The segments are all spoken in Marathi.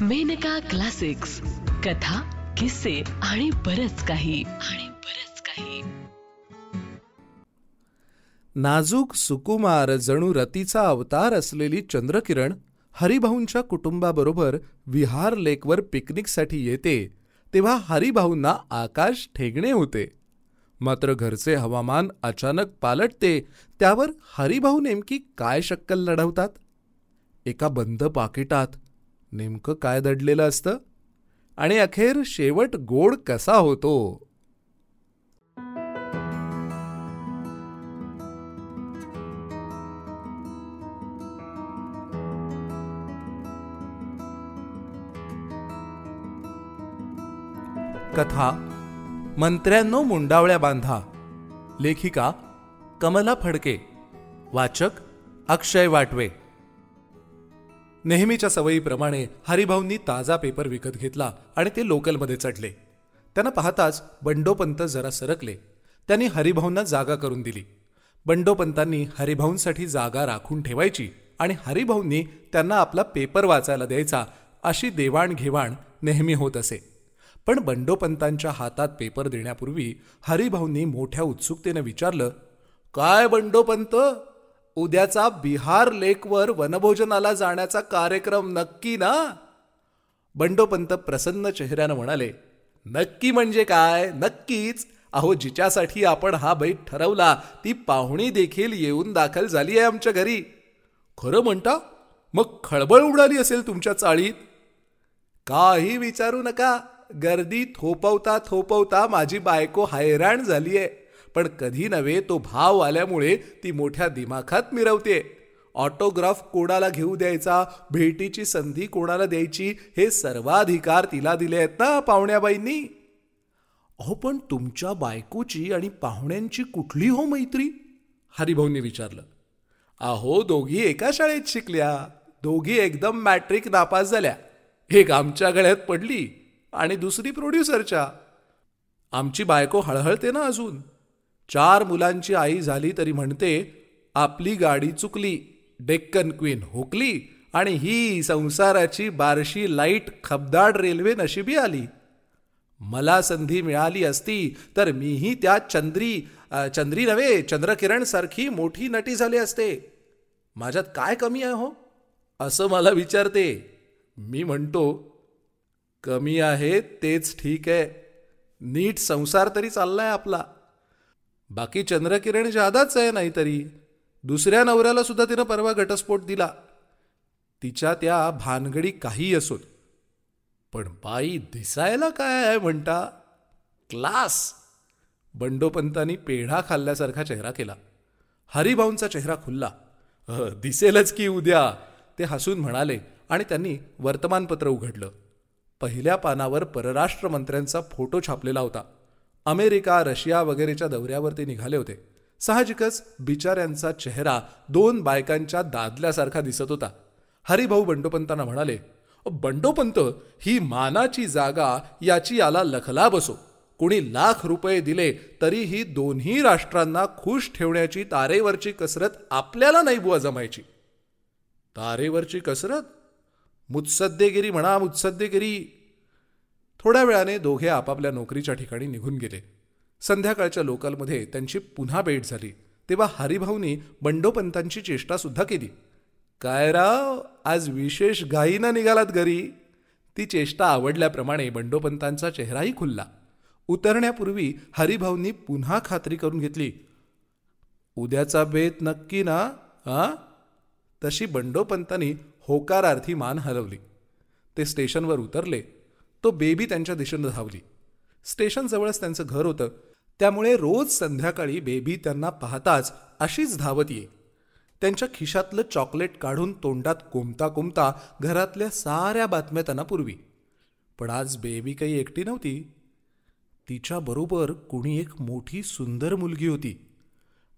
मेनका क्लासिक्स. कथा किस्से आणि बरच काही. आणि बरच काही. नाजूक सुकुमार जणू रतीचा अवतार असलेली चंद्रकिरण हरिभाऊंच्या कुटुंबाबरोबर विहार लेकवर पिकनिकसाठी येते तेव्हा हरिभाऊंना आकाश ठेगणे होते. मात्र घरचे हवामान अचानक पालटते त्यावर हरिभाऊ नेमकी काय शक्कल लढवतात? एका बंद पाकिटात नेमकं काय दडलेलं असतं? आणि अखेर शेवट गोड कसा होतो? कथा मंत्र्यांनो मुंडावळ्या बांधा. लेखिका कमला फडके. वाचक अक्षय वाटवे. नेहमीच्या सवयीप्रमाणे हरिभाऊंनी ताजा पेपर विकत घेतला आणि ते लोकलमध्ये चढले. त्यांना पाहताच बंडोपंत जरा सरकले. त्यांनी हरिभाऊंना जागा करून दिली. बंडोपंतांनी हरिभाऊंसाठी जागा राखून ठेवायची आणि हरिभाऊंनी त्यांना आपला पेपर वाचायला द्यायचा अशी देवाणघेवाण नेहमी होत असे. पण बंडोपंतांच्या हातात पेपर देण्यापूर्वी हरिभाऊंनी मोठ्या उत्सुकतेनं विचारलं काय बंडोपंत? उद्याचा बिहार लेकवर वनभोजनाला जाण्याचा कार्यक्रम नक्की ना? बंडोपंत प्रसन्न चेहऱ्यानं म्हणाले नक्की म्हणजे काय? नक्कीच. अहो जिच्यासाठी आपण हा बैठ ठरवला ती पाहुणी देखील येऊन दाखल झाली आहे आमच्या घरी. खरं म्हणता मग खळबळ उडाली असेल तुमच्या चाळीत? काही विचारू नका. गर्दी थोपवता थोपवता माझी बायको हैराण झालीये. पण कधी नव्हे तो भाव आल्यामुळे ती मोठ्या दिमाखात मिरवते. ऑटोग्राफ कोणाला घेऊ द्यायचा? भेटीची संधी कोणाला द्यायची? हे सर्वाधिकार तिला दिले आहेत ना पाहुण्याबाईंनी? अहो पण तुमच्या बायकोची आणि पाहुण्यांची कुठली हो मैत्री? हरिभाऊंनी विचारलं. अहो दोघी एका शाळेत शिकल्या. दोघी एकदम मॅट्रिक नापास झाल्या. एक आमच्या गळ्यात पडली आणि दुसरी प्रोड्युसरच्या. आमची बायको हळहळते ना अजून. चार मुलांची आई झाली तरी म्हणते आपली गाडी चुकली डेक्कन क्वीन हुकली आणि ही संसाराची बारशी लाइट खबदाड रेल्वे नशिबी आली. मला संधी मिळाली असती तर मीही त्या चंद्री चंद्री नव्हे चंद्रकिरण सारखी मोठी नटी झाली असते. माझ्यात काय कमी आहे हो? असं मला विचारते. मी म्हणतो कमी आहे तेच ठीक आहे. नीट संसार तरी चाललाय आपला. बाकी चंद्रकिरण जादाच आहे नाहीतरी. दुसऱ्या नवऱ्याला सुद्धा तिनं परवा घटस्फोट दिला. तिच्या त्या भानगडी काही असोत. पण बाई दिसायला काय आहे म्हणता? क्लास. बंडोपंतांनी पेढा खाल्ल्यासारखा चेहरा केला. हरिभाऊंचा चेहरा खुलला. दिसेलच की उद्या. ते हसून म्हणाले आणि त्यांनी वर्तमानपत्र उघडलं. पहिल्या पानावर परराष्ट्र मंत्र्यांचा फोटो छापलेला होता. अमेरिका रशिया वगैरेच्या दौऱ्यावरती निघाले होते. साहजिकच बिचाऱ्यांचा चेहरा दोन बायकांच्या दादल्यासारखा दिसत होता. हरिभाऊ बंडोपंतांना म्हणाले बंडोपंत ही मानाची जागा याची याला लखला बसो कोणी लाख रुपये दिले तरीही दोन्ही राष्ट्रांना खुश ठेवण्याची तारेवरची कसरत आपल्याला नाही बुवा जमायची. तारेवरची कसरत? मुत्सद्देगिरी म्हणा मुत्सद्देगिरी थोड्या वेळाने दोघे आपापल्या नोकरीच्या ठिकाणी निघून गेले. संध्याकाळच्या लोकलमध्ये त्यांची पुन्हा भेट झाली. तेव्हा हरिभाऊनी बंडोपंतांची चेष्टासुद्धा केली. काय राव आज विशेष घाईनं निघालात घरी? ती चेष्टा आवडल्याप्रमाणे बंडोपंतांचा चेहराही खुलला. उतरण्यापूर्वी हरिभाऊंनी पुन्हा खात्री करून घेतली. उद्याचा बेत नक्की ना आ? तशी बंडोपंतांनी होकारार्थी मान हलवली. ते स्टेशनवर उतरले. तो बेबी त्यांच्या दिशेनं धावली. स्टेशनजवळच त्यांचं घर होतं. त्यामुळे रोज संध्याकाळी बेबी त्यांना पाहताच अशीच धावत ये. त्यांच्या खिशातलं चॉकलेट काढून तोंडात कोमता कोमता घरातल्या साऱ्या बातम्या त्यांना पूर्वी. पण आज बेबी काही एकटी नव्हती. तिच्याबरोबर कुणी एक मोठी सुंदर मुलगी होती.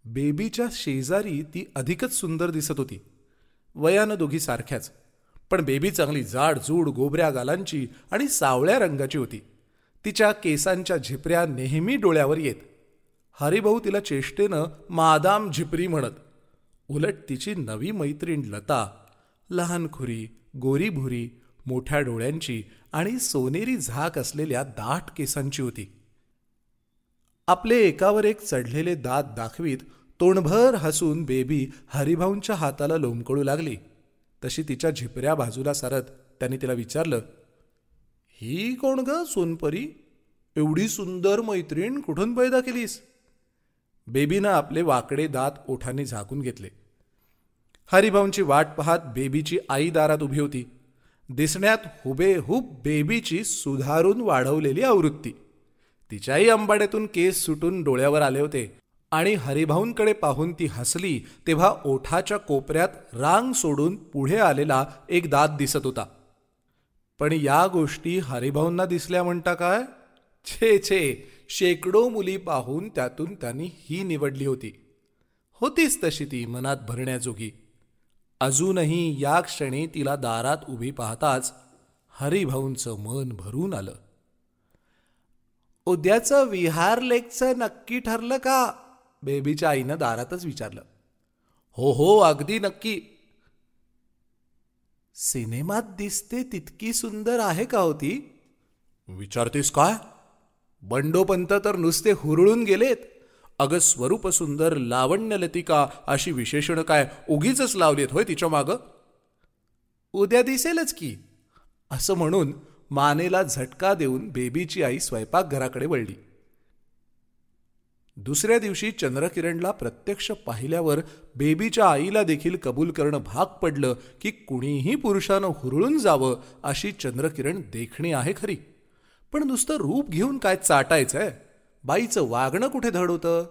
बेबीच्या शेजारी ती अधिकच सुंदर दिसत होती. वयानं दोघी सारख्याच. पण बेबी चांगली जाड जूड गोबऱ्या गालांची आणि सावळ्या रंगाची होती. तिच्या केसांच्या झिपऱ्या नेहमी डोळ्यावर येत. हरिभाऊ तिला चेष्टेनं मादाम झिपरी म्हणत उलट तिची नवी मैत्रीण लता लहानखुरी गोरीभुरी मोठ्या डोळ्यांची आणि सोनेरी झाक असलेल्या दाट केसांची होती. आपले एकावर एक चढलेले दात दाखवीत तोंडभर हसून बेबी हरिभाऊंच्या हाताला लोंबकळू लागली. तशी तिच्या झिपऱ्या बाजूला सारत त्यांनी तिला विचारलं ही कोण ग सोनपरी? एवढी सुंदर मैत्रीण कुठून पैदा केलीस? बेबीनं आपले वाकडे दात ओठांनी झाकून घेतले. हरिभाऊंची वाट पाहत बेबीची आई दारात उभी होती. दिसण्यात हुबेहूब बेबीची सुधारून वाढवलेली आवृत्ती. तिच्याही अंबाड्यातून केस सुटून डोळ्यावर आले होते. आणि हरिभाऊंकडे पाहून ती हसली तेव्हा ओठाच्या कोपऱ्यात रांग सोडून पुढे आलेला एक दात दिसत होता. पण या गोष्टी हरिभाऊंना दिसल्या म्हणता काय? छे छे शेकडो मुली पाहून त्यातून त्यांनी ही निवडली होती. होतीच तशी ती मनात भरण्याजोगी. अजूनही या क्षणी तिला दारात उभी पाहताच हरिभाऊंचं मन भरून आलं. उद्याचं विहार लेकचं नक्की ठरलं का? बेबीच्या आईनं दारातच विचारलं हो हो अगदी नक्की. सिनेमात दिसते तितकी सुंदर आहे का होती विचारतेस काय? बंडोपंत तर नुसते हुरळून गेलेत. अगं स्वरूप सुंदर लावण्यलतिका अशी विशेषणं काय उगीच लावलीत होय तिच्या मागं? उद्या दिसेलच की. असं म्हणून मानेला झटका देऊन बेबीची आई स्वयंपाकघराकडे वळली. दुसऱ्या दिवशी चंद्रकिरणला प्रत्यक्ष पाहिल्यावर बेबीच्या आईला देखील कबूल करणं भाग पडलं की कुणीही पुरुषानं हुरळून जावं अशी चंद्रकिरण देखणी आहे खरी. पण नुसतं रूप घेऊन काय चाटायचंय? बाईचं वागणं कुठे धड होतं?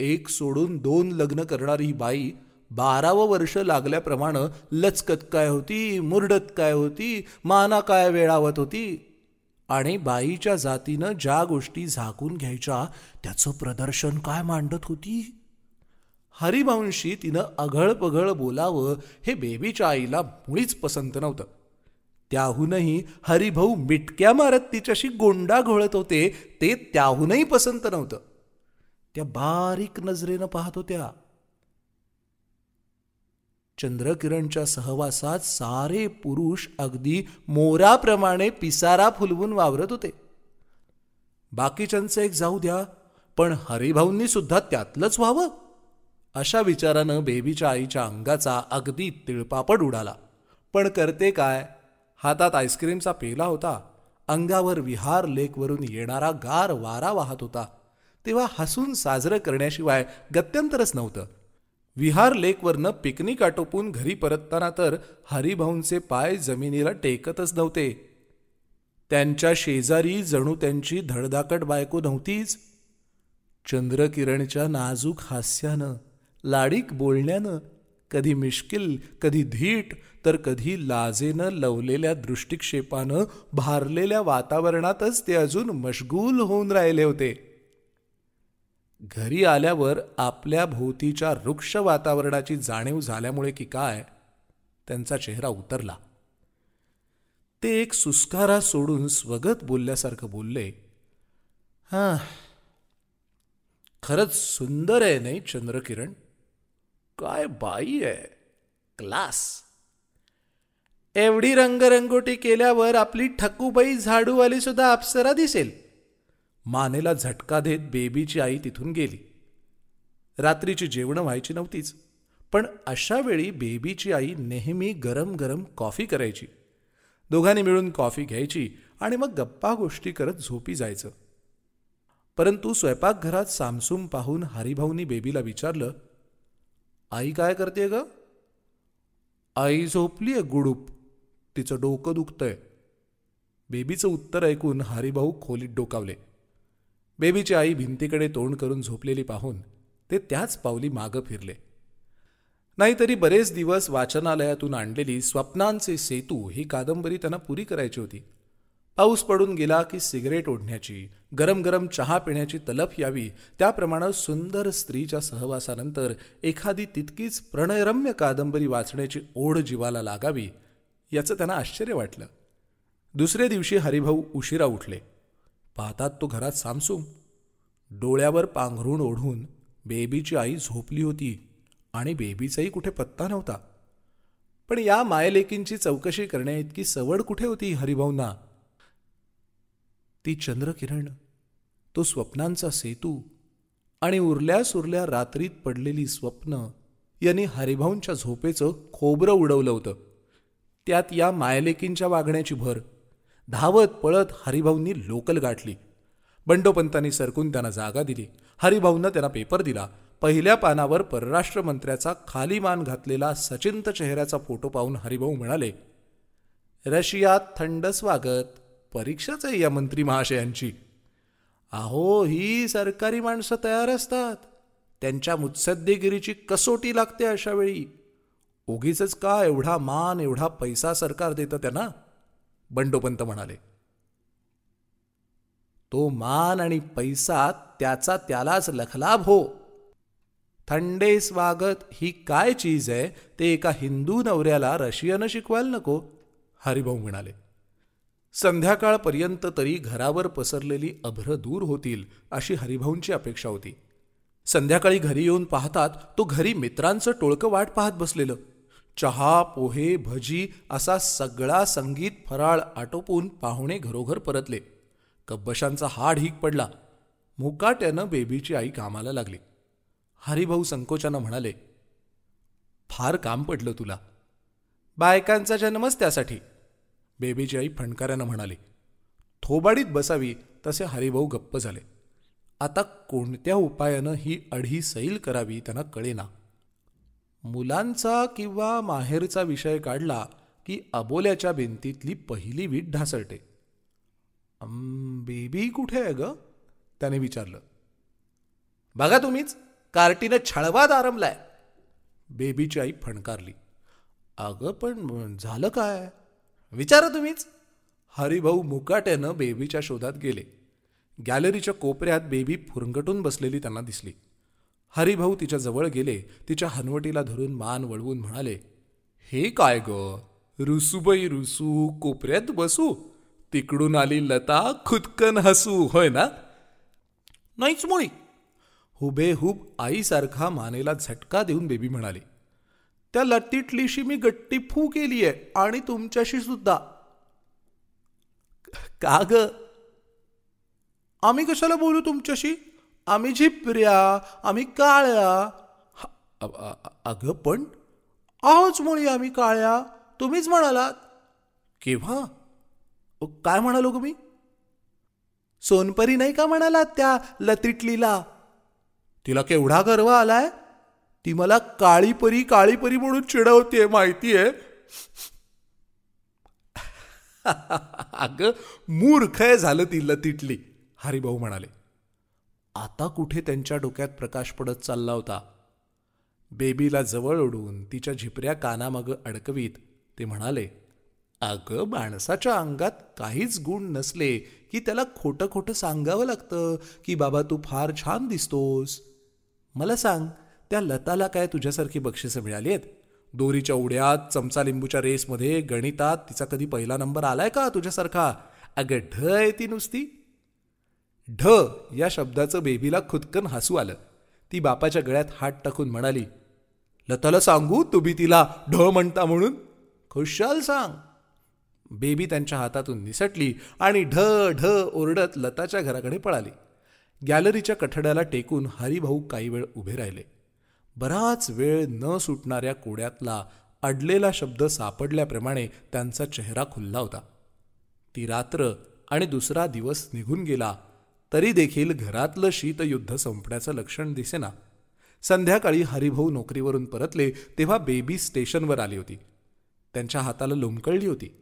एक सोडून दोन लग्न करणारी ही बाई बारावं वर्ष लागल्याप्रमाणे लचकत काय होती मुरडत काय होती माना काय वेळावत होती आणि बाईच्या जातीनं ज्या गोष्टी झाकून घ्यायच्या त्याचं प्रदर्शन काय मांडत होती? हरिभाऊंशी तिनं अघळपघळ बोलावं हे बेबीच्या आईला मुळीच पसंत नव्हतं. त्याहूनही हरिभाऊ मिटक्या मारत तिच्याशी गोंडा घोळत होते ते त्याहूनही पसंत नव्हतं. त्या बारीक नजरेनं पाहत होत्या. चंद्रकिरणच्या सहवासात सारे पुरुष अगदी मोराप्रमाणे पिसारा फुलवून वावरत होते. बाकीच्यांचं एक जाऊ द्या पण हरिभाऊंनी सुद्धा त्यातलंच व्हावं? अशा विचारानं बेबीच्या आईच्या अंगाचा अगदी तिळपापड उडाला. पण करते काय? हातात आईस्क्रीमचा पेला होता. अंगावर विहार लेकवरून येणारा गार वारा वाहत होता. तेव्हा हसून साजरं करण्याशिवाय गत्यंतरच नव्हतं. विहार लेकवरनं पिकनिक आटोपून घरी परतताना तर हरिभाऊंचे पाय जमिनीला टेकतच नव्हते. त्यांच्या शेजारी जणू त्यांची धडधाकट बायको नव्हतीच. चंद्रकिरणच्या नाजूक हास्यानं लाडीक बोलण्यानं कधी मिश्किल कधी धीट तर कधी लाजेनं लवलेल्या दृष्टिक्षेपानं भारलेल्या वातावरणातच ते अजून मशगूल होऊन राहिले होते. घरी आल्यावर आपल्या भोवतीच्या वृक्ष वातावरणाची जाणीव झाल्यामुळे की काय त्यांचा चेहरा उतरला. ते एक सुस्कारा सोडून स्वगत बोलल्यासारखं बोलले हा खरंच सुंदर आहे नाही चंद्रकिरण? काय बाई आहे क्लास. एवढी रंगरंगोटी केल्यावर आपली ठकूबाई झाडूवाली सुद्धा अप्सरा दिसेल. मानेला झटका देत बेबीची आई तिथून गेली. रात्रीची जेवणं व्हायची नव्हतीच पण अशा वेळी बेबीची आई नेहमी गरम गरम कॉफी करायची. दोघांनी मिळून कॉफी घ्यायची आणि मग गप्पा गोष्टी करत झोपी जायचं. परंतु स्वयंपाकघरात सामसूम पाहून हरिभाऊनी बेबीला विचारलं आई काय करते ग? आई झोपली आहे गुडूप. तिचं डोकं दुखतंय. बेबीचं उत्तर ऐकून हरिभाऊ खोलीत डोकावले. बेबीची आई भिंतीकडे तोंड करून झोपलेली पाहून ते त्याच पावली मागं फिरले. नाहीतरी बरेच दिवस वाचनालयातून आणलेली स्वप्नांचे सेतू ही कादंबरी त्यांना पुरी करायची होती. पाऊस पडून गेला की सिगरेट ओढण्याची गरम गरम चहा पिण्याची तलफ यावी त्याप्रमाणे सुंदर स्त्रीच्या सहवासानंतर एखादी तितकीच प्रणयरम्य कादंबरी वाचण्याची ओढ जीवाला लागावी याचं त्यांना आश्चर्य वाटलं. दुसऱ्या दिवशी हरिभाऊ उशिरा उठले. पाहतात तो घरात सामसूम. डोळ्यावर पांघरून ओढून बेबीची आई झोपली होती आणि बेबीचाही कुठे पत्ता नव्हता. पण या मायलेकींची चौकशी करण्याइतकी सवड कुठे होती हरिभाऊंना? ती चंद्रकिरण तो स्वप्नांचा सेतू आणि उरल्या सुरल्या रात्रीत पडलेली स्वप्न यांनी हरिभाऊंच्या झोपेचं खोबरं उडवलं होतं. त्यात या मायलेकींच्या वागण्याची भर धावत पळत हरिभाऊंनी लोकल गाठली. बंडोपंतांनी सरकून त्यांना जागा दिली. हरिभाऊनं त्यांना पेपर दिला. पहिल्या पानावर परराष्ट्र मंत्र्याचा खाली मान घातलेला सचिंत चेहऱ्याचा फोटो पाहून हरिभाऊ म्हणाले रशियात थंड स्वागत. परीक्षाच आहे या मंत्री महाशयांची. अहो ही सरकारी माणसं तयार असतात. त्यांच्या मुत्सद्देगिरीची कसोटी लागते अशा वेळी उगीच का एवढा मान एवढा पैसा सरकार देतं त्यांना? बंडोपंत म्हणाले. तो मान आणि पैसा त्याचा त्यालाच लखलाभ हो. थंडे स्वागत ही काय चीज आहे ते एका हिंदू नवऱ्याला रशियनं शिकवायला नको हरिभाऊ म्हणाले. संध्याकाळपर्यंत तरी घरावर पसरलेली अभ्र दूर होतील अशी हरिभाऊंची अपेक्षा होती. संध्याकाळी घरी येऊन पाहतात तो घरी मित्रांचं टोळकं वाट पाहत बसलेलं. चहा पोहे भजी असा सगळा संगीत फराळ आटोपून पाहुणे घरोघर परतले. कब्बशांचा हा ढीक पडला. मुकाट्यानं बेबीची आई कामाला लागली. हरिभाऊ संकोचानं म्हणाले फार काम पडलं तुला. बायकांचा जन्मच त्यासाठी. बेबीची आई फणकाऱ्यानं म्हणाली थोबाडीत बसावी. तसे हरिभाऊ गप्प झाले. आता कोणत्या उपायानं ही अढी सैल करावी त्यांना कळेना. मुलांचा किंवा माहेरचा विषय काढला की अबोल्याच्या भिंतीतली पहिली वीट ढासळते. बेबी कुठे आहे ग? त्याने विचारलं. बघा तुम्हीच कार्टीनं छळवाद आरंभलाय. बेबीची आई फणकारली. अगं पण झालं काय? विचारा तुम्हीच. हरिभाऊ मुकाट्यानं बेबीच्या शोधात गेले. गॅलरीच्या कोपऱ्यात बेबी फुरंगटून बसलेली त्यांना दिसली. हरिभाऊ तिच्या जवळ गेले तिच्या हनवटीला धरून मान वळवून म्हणाले हे काय ग? रुसूबाई रुसू कोपऱ्यात बसू? तिकडून आली लता खुदकन हसू होय ना? नाहीच मुळी. हुबेहूब आईसारखा मानेला झटका देऊन बेबी म्हणाली त्या लतीटलीशी मी गट्टी फू केली आहे आणि तुमच्याशी सुद्धा. का ग? आम्ही कशाला बोलू तुमच्याशी? आम्ही झिपऱ्या आम्ही काळ्या. अगं पण आहोच मुळी आम्ही काळ्या. तुम्हीच म्हणालात. केव्हा? काय म्हणालो ग मी? सोनपरी नाही का म्हणालात त्या लतिटलीला? तिला केवढा गर्व आलाय? ती मला काळीपरी काळीपरी म्हणून चिडवते माहितीये? अगं मूर्खय झालं ती लतिटली हरिभाऊ म्हणाले. आता कुठे त्यांच्या डोक्यात प्रकाश पडत चालला होता? बेबीला जवळ ओढून तिच्या झिपऱ्या कानामागं अडकवीत ते म्हणाले अगं माणसाच्या अंगात काहीच गुण नसले की त्याला खोटं खोटं सांगावं लागतं की बाबा तू फार छान दिसतोस. मला सांग त्या लताला काय तुझ्यासारखी बक्षिसं मिळाली आहेत? दोरीच्या उड्यात चमचा लिंबूच्या रेसमध्ये गणितात तिचा कधी पहिला नंबर आलाय का तुझ्यासारखा? अगं ढ आहे ती नुसती. ढ या शब्दाचं बेबीला खुदकन हसू आलं. ती बापाच्या गळ्यात हात टाकून म्हणाली लताला सांगू तुम्ही तिला ढ म्हणता म्हणून? खुशाल सांग. बेबी त्यांच्या हातातून निसटली आणि ढ ढ ओरडत लताच्या घराकडे पळाली. गॅलरीच्या कठड्याला टेकून हरिभाऊ काही वेळ उभे राहिले. बराच वेळ न सुटणाऱ्या कोड्यातला अडलेला शब्द सापडल्याप्रमाणे त्यांचा चेहरा खुलला होता. ती रात्र आणि दुसरा दिवस निघून गेला तरी देखील घरातलं शीतयुद्ध संपण्याचं लक्षण दिसेना. संध्याकाळी हरिभाऊ नोकरीवरून परतले तेव्हा बेबी स्टेशनवर आली होती. त्यांच्या हाताला लोंबकळली होती.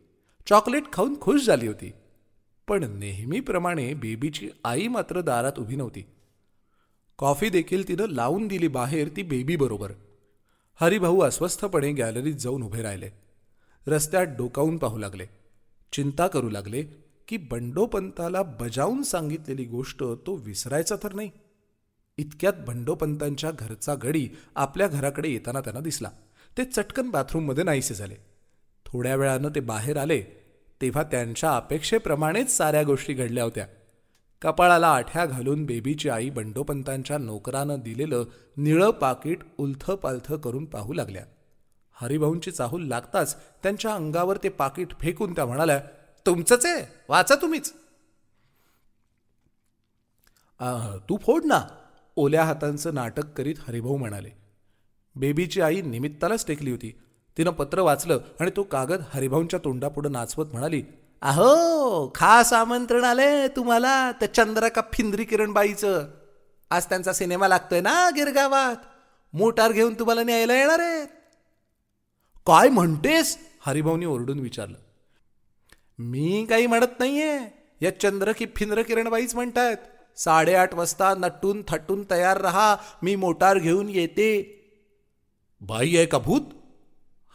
चॉकलेट खाऊन खुश झाली होती. पण नेहमीप्रमाणे बेबीची आई मात्र दारात उभी नव्हती. कॉफी देखील तिनं लावून दिली बाहेर ती बेबीबरोबर हरिभाऊ अस्वस्थपणे गॅलरीत जाऊन उभे राहिले. रस्त्यात डोकावून पाहू लागले. चिंता करू लागले. की बंडोपंताला बजावून सांगितलेली गोष्ट तो विसरायचा तर नाही. इतक्यात बंडोपंतांच्या घरचा गडी आपल्या घराकडे येताना त्यांना दिसला. ते चटकन बाथरूममध्ये नाहीसे झाले. थोड्या वेळानं ते बाहेर आले तेव्हा त्यांच्या अपेक्षेप्रमाणेच साऱ्या गोष्टी घडल्या होत्या. कपाळाला आठ्या घालून बेबीची आई बंडोपंतांच्या नोकरानं दिलेलं निळं पाकिट उलथं पालथं करून पाहू लागल्या. हरिभाऊंची चाहूल लागताच त्यांच्या अंगावर ते पाकिट फेकून त्या म्हणाल्या तुमचंच आहे. वाचा तुम्हीच. तू फोड ना. ओल्या हातांचं नाटक करीत हरिभाऊ म्हणाले. बेबीची आई निमित्तालाच टेकली होती. तिनं पत्र वाचलं आणि तो कागद हरिभाऊंच्या तोंडापुढं नाचवत म्हणाली अहो खास आमंत्रण आले तुम्हाला त्या चंद्रका फिंद्री किरणबाईचं. आज त्यांचा सिनेमा लागतोय ना गिरगावात. मोटार घेऊन तुम्हाला न्यायला येणार आहेत. काय म्हणतेस? हरिभाऊनी ओरडून विचारलं. मी काही म्हणत नाहीये. या चंद्र की फिंद्र किरणबाईच म्हणतायत. साडेआठ वाजता नटून थटून तयार रहा. मी मोटार घेऊन येते. बाई आहे का भूत?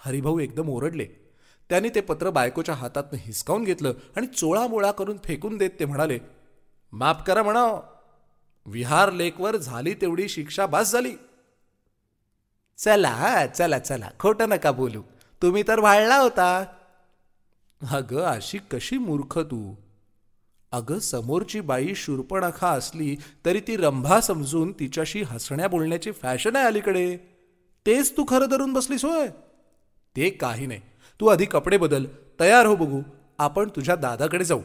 हरिभाऊ एकदम ओरडले. त्याने ते पत्र बायकोच्या हातातनं हिसकावून घेतलं आणि चोळामोळा करून फेकून देत ते म्हणाले माफ करा म्हणा विहार लेकवर झाली तेवढी शिक्षा बास झाली. चला चला चला. खोटं नका बोलू. तुम्ही तर वाळला होता. अगं अशी कशी मूर्ख तू? अगं समोरची बाई शूरपणाखा असली तरी ती रंभा समजून तिच्याशी हसण्या बोलण्याची फॅशन आहे अलीकडे. तेच तू खरं धरून बसलीस होय? ते काही नाही. तू आधी कपडे बदल. तयार हो बघू. आपण तुझ्या दादाकडे जाऊ.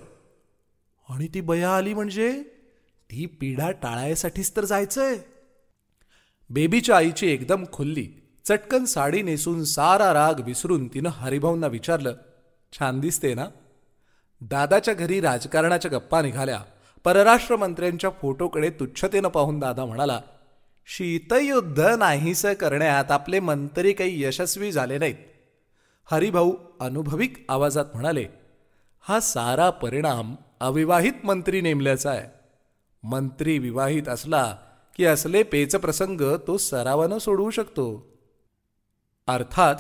आणि ती बया आली म्हणजे? ती पीडा टाळायसाठीच तर जायचंय. बेबीच्या आईची एकदम खुल्ली चटकन साडी नेसून सारा राग विसरून तिनं हरिभाऊंना विचारलं छान दिसते ना? दादाच्या घरी राजकारणाच्या गप्पा निघाल्या. परराष्ट्र मंत्र्यांच्या फोटोकडे तुच्छतेनं पाहून दादा म्हणाला शीतयुद्ध नाहीसं करण्यात आपले मंत्री काही यशस्वी झाले नाहीत. हरिभाऊ अनुभविक आवाजात म्हणाले हा सारा परिणाम अविवाहित मंत्री नेमल्याचा आहे. मंत्री विवाहित असला की असले पेचप्रसंग तो सरावानं सोडवू शकतो. अर्थात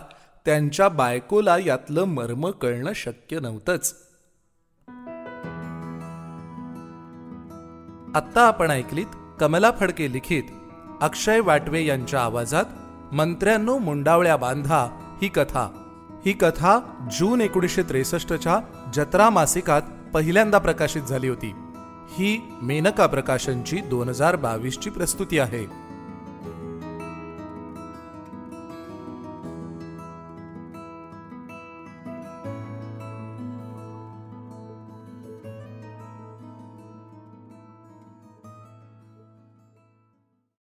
त्यांच्या बायकोला यातलं मर्म कळणं शक्य नव्हतंच. आत्ता आपण ऐकलीत कमला फडके लिखित अक्षय वाटवे यांच्या आवाजात मंत्र्यांनो मुंडावळ्या बांधा ही कथा. ही कथा जून एकोणीसशे त्रेसष्टच्या जत्रा मासिकात पहिल्यांदा प्रकाशित झाली होती. ही मेनका प्रकाशनची दोन हजार बावीसची प्रस्तुती आहे.